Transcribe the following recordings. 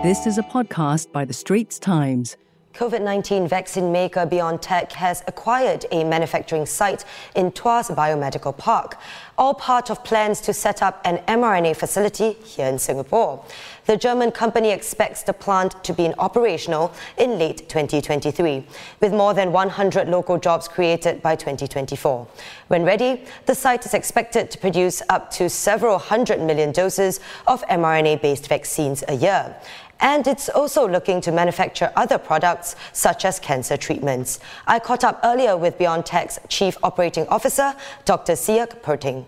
This is a podcast by The Straits Times. COVID 19 vaccine maker BioNTech has acquired a manufacturing site in Tuas Biomedical Park, all part of plans to set up an mRNA facility here in Singapore. The German company expects the plant to be operational in late 2023, with more than 100 local jobs created by 2024. When ready, the site is expected to produce up to several hundred million doses of mRNA based vaccines a year and it's also looking to manufacture other products such as cancer treatments. I caught up earlier with BioNTech's Chief Operating Officer, Dr. Sierk Poetting.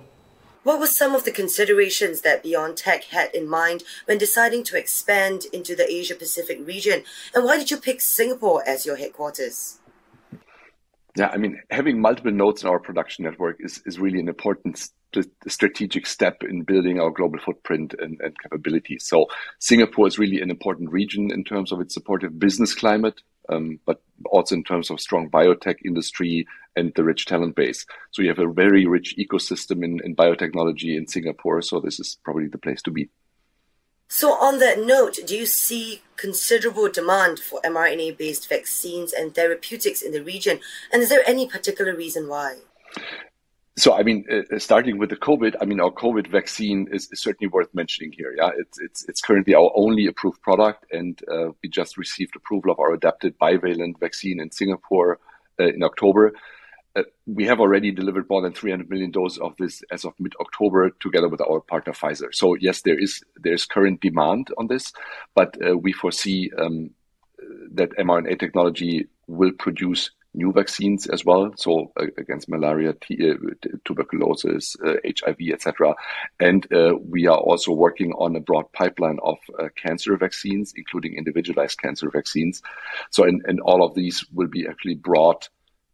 What were some of the considerations that BioNTech had in mind when deciding to expand into the Asia Pacific region? And why did you pick Singapore as your headquarters? Yeah, I mean, having multiple nodes in our production network is, is really an important st- strategic step in building our global footprint and, and capabilities. So, Singapore is really an important region in terms of its supportive business climate, um, but also in terms of strong biotech industry and the rich talent base. So, you have a very rich ecosystem in, in biotechnology in Singapore. So, this is probably the place to be. So, on that note, do you see considerable demand for mRNA based vaccines and therapeutics in the region? And is there any particular reason why? So, I mean, uh, starting with the COVID, I mean, our COVID vaccine is, is, certainly worth mentioning here. Yeah, it's it's it's currently our only approved product, and uh, we just received approval of our adapted bivalent vaccine in Singapore uh, in October. Uh, we have already delivered more than 300 million doses of this as of mid-October, together with our partner Pfizer. So yes, there is there's current demand on this, but uh, we foresee um, that mRNA technology will produce new vaccines as well. So uh, against malaria, t- uh, tuberculosis, HIV, uh, etc. And uh, we are also working on a broad pipeline of cancer vaccines, including individualized cancer vaccines. So and, and all of these will be actually brought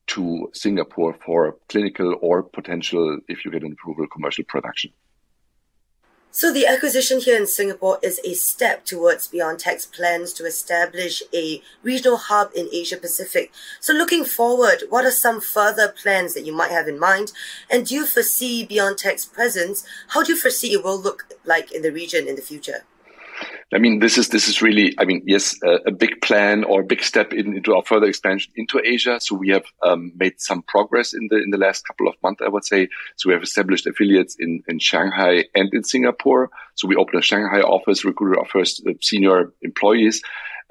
to Singapore for clinical or potential, if you get an approval, commercial production. So the acquisition here in Singapore is a step towards BioNTech's plans to establish a regional hub in Asia Pacific. So looking forward, what are some further plans that you might have in mind? And do you foresee BioNTech's presence? How do you foresee it will look like in the region in the future? I mean, this is this is really, I mean, yes, a big plan or a big step in, into our further expansion into Asia. So we have um, made some progress in the in the last couple of months, I would say. So we have established affiliates in in Shanghai and in Singapore. So we opened a Shanghai office, recruited our first uh, senior employees.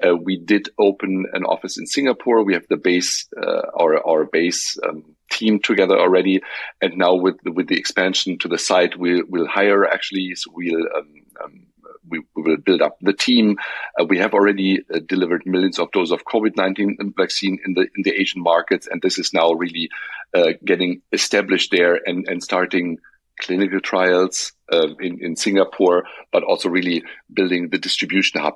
Uh, we did open an office in Singapore. We have the base, uh, our our base. Um, team together already and now with with the expansion to the site we'll we'll hire actually so we'll um, um, we, we, will build up the team. Uh, we have already uh, delivered millions of doses of COVID-19 vaccine in the in the Asian markets, and this is now really uh, getting established there and, and starting clinical trials uh, in in Singapore, but also really building the distribution hub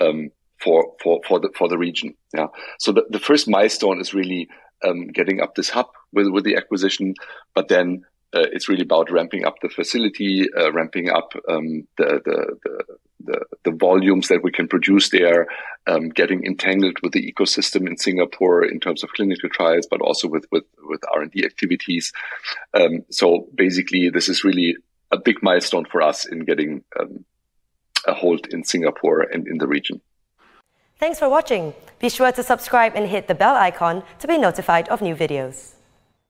um, for for for the for the region. Yeah. So the, the first milestone is really um, getting up this hub with with the acquisition, but then uh, it's really about ramping up the facility, uh, ramping up um, the, the, the, the, the volumes that we can produce there, um, getting entangled with the ecosystem in Singapore in terms of clinical trials, but also with with, with R and D activities. Um, so basically, this is really a big milestone for us in getting um, a hold in Singapore and in the region. Thanks for watching. Be sure to subscribe and hit the bell icon to be notified of new videos.